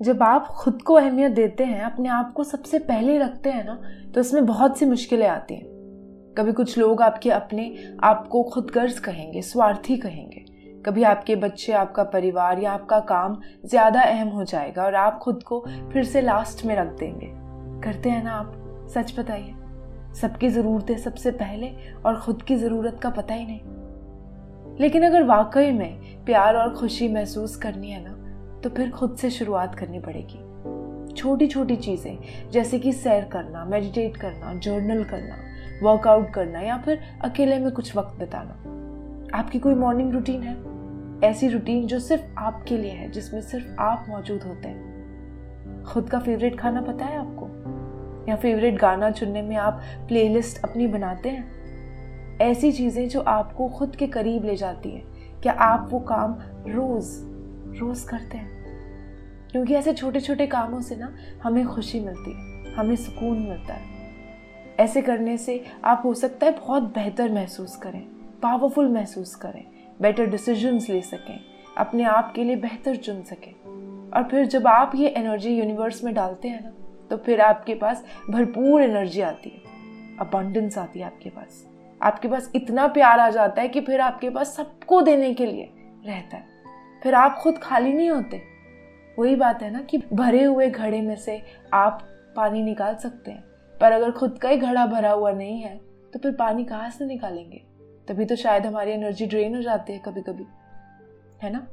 जब आप खुद को अहमियत देते हैं, अपने आप को सबसे पहले रखते हैं ना तो इसमें बहुत सी मुश्किलें आती हैं। कभी कुछ लोग आपके अपने आप को खुद गर्ज कहेंगे, स्वार्थी कहेंगे। कभी आपके बच्चे, आपका परिवार या आपका काम ज़्यादा अहम हो जाएगा और आप खुद को फिर से लास्ट में रख देंगे। करते हैं ना आप, सच बताइए। सबकी ज़रूरतें सबसे पहले और ख़ुद की ज़रूरत का पता ही नहीं। लेकिन अगर वाकई में प्यार और खुशी महसूस करनी है ना तो फिर खुद से शुरुआत करनी पड़ेगी। छोटी छोटी चीज़ें, जैसे कि सैर करना मेडिटेट करना जर्नल करना वर्कआउट करना या फिर अकेले में कुछ वक्त बिताना। आपकी कोई मॉर्निंग रूटीन है? ऐसी रूटीन जो सिर्फ़ आपके लिए है, जिसमें सिर्फ़ आप मौजूद होते हैं। खुद का फेवरेट खाना पता है आपको? या फेवरेट गाना चुनने में आप प्लेलिस्ट अपनी बनाते हैं? ऐसी चीज़ें जो आपको खुद के करीब ले जाती है, क्या आप वो काम रोज़ रोज़ करते हैं। क्योंकि ऐसे छोटे छोटे कामों से ना हमें खुशी मिलती है, हमें सुकून मिलता है। ऐसे करने से आप हो सकता है बहुत बेहतर महसूस करें, पावरफुल महसूस करें बेटर डिसीजंस ले सकें, अपने आप के लिए बेहतर चुन सकें। और फिर जब आप ये एनर्जी यूनिवर्स में डालते हैं ना तो फिर आपके पास भरपूर एनर्जी आती है अबंडेंस आती है आपके पास। आपके पास इतना प्यार आ जाता है कि फिर आपके पास सबको देने के लिए रहता है। फिर आप खुद खाली नहीं होते। वही बात है ना कि भरे हुए घड़े में से आप पानी निकाल सकते हैं। पर अगर खुद का ही घड़ा भरा हुआ नहीं है तो फिर पानी कहाँ से निकालेंगे? तभी तो शायद हमारी एनर्जी ड्रेन हो जाती है कभी कभी है ना?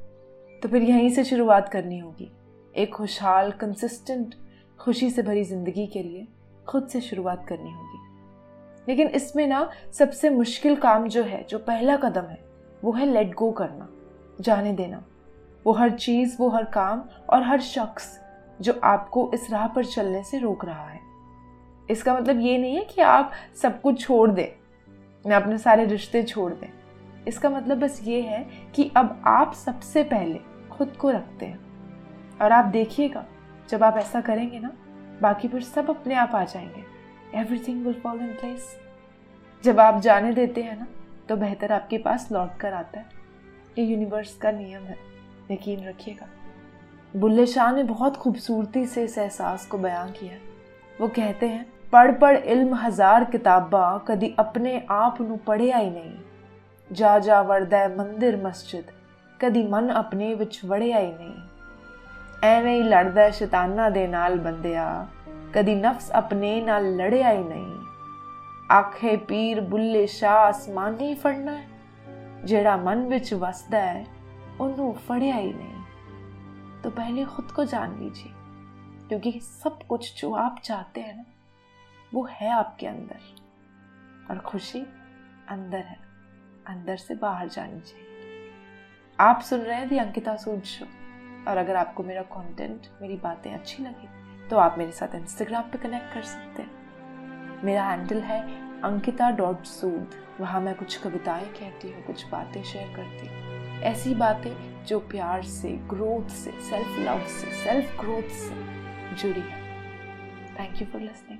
तो फिर यहीं से शुरुआत करनी होगी। एक खुशहाल कंसिस्टेंट खुशी से भरी ज़िंदगी के लिए खुद से शुरुआत करनी होगी। लेकिन इसमें ना सबसे मुश्किल काम जो है, जो पहला कदम है, वो है लेट गो करना, जाने देना। वो हर चीज़, वो हर काम और हर शख्स जो आपको इस राह पर चलने से रोक रहा है। इसका मतलब ये नहीं है कि आप सब कुछ छोड़ दें मैं अपने सारे रिश्ते छोड़ दें। इसका मतलब बस ये है कि अब आप सबसे पहले खुद को रखते हैं। और आप देखिएगा, जब आप ऐसा करेंगे ना, बाकी फिर सब अपने आप आ जाएँगे। Everything will fall in place जब आप जाने देते हैं ना तो बेहतर आपके पास लौट कर आता है। ये यूनिवर्स का नियम है। यकीन रखिएगा बुल्ले शाह ने बहुत खूबसूरती से इस एहसास को बयां किया वो कहते हैं पढ़ पढ़ इल्म हजार किताबा कदी अपने आप ਨੂੰ ਪੜਿਆ ਹੀ ਨਹੀਂ ਜਾ ਜਾ ਵਰਦਾ ਮੰਦਿਰ ਮਸਜਿਦ ਕਦੀ ਮਨ ਆਪਣੇ ਵਿੱਚ ਵੜਿਆ ਹੀ ਨਹੀਂ ਐਵੇਂ ਹੀ ਲੜਦਾ ਸ਼ੈਤਾਨਾਂ ਦੇ ਨਾਲ ਬੰਦਿਆ ਕਦੀ ਨਫਸ ਆਪਣੇ ਨਾਲ ਲੜਿਆ ਹੀ ਨਹੀਂ ਆਖੇ ਪੀਰ ਬੁੱਲੇ ਸ਼ਾਹ ਅਸਮਾਨੀ ਫੜਨਾ ਹੈ ਜਿਹੜਾ ਮਨ ਵਿੱਚ ਵਸਦਾ ਹੈ और नो ही नहीं। तो पहले खुद को जान लीजिए, क्योंकि सब कुछ जो आप चाहते हैं ना, वो है आपके अंदर। और खुशी अंदर है, अंदर से बाहर जानी चाहिए। आप सुन रहे हैं दी अंकिता सूद शो। और अगर आपको मेरा कंटेंट मेरी बातें अच्छी लगी तो आप मेरे साथ इंस्टाग्राम पे कनेक्ट कर सकते हैं। मेरा हैंडल है अंकिता डॉट सूद। वहाँ मैं कुछ कविताएँ कहती हूँ, कुछ बातें शेयर करती हूँ। ऐसी बातें जो प्यार से ग्रोथ से सेल्फ लव से सेल्फ ग्रोथ से जुड़ी है। Thank you for listening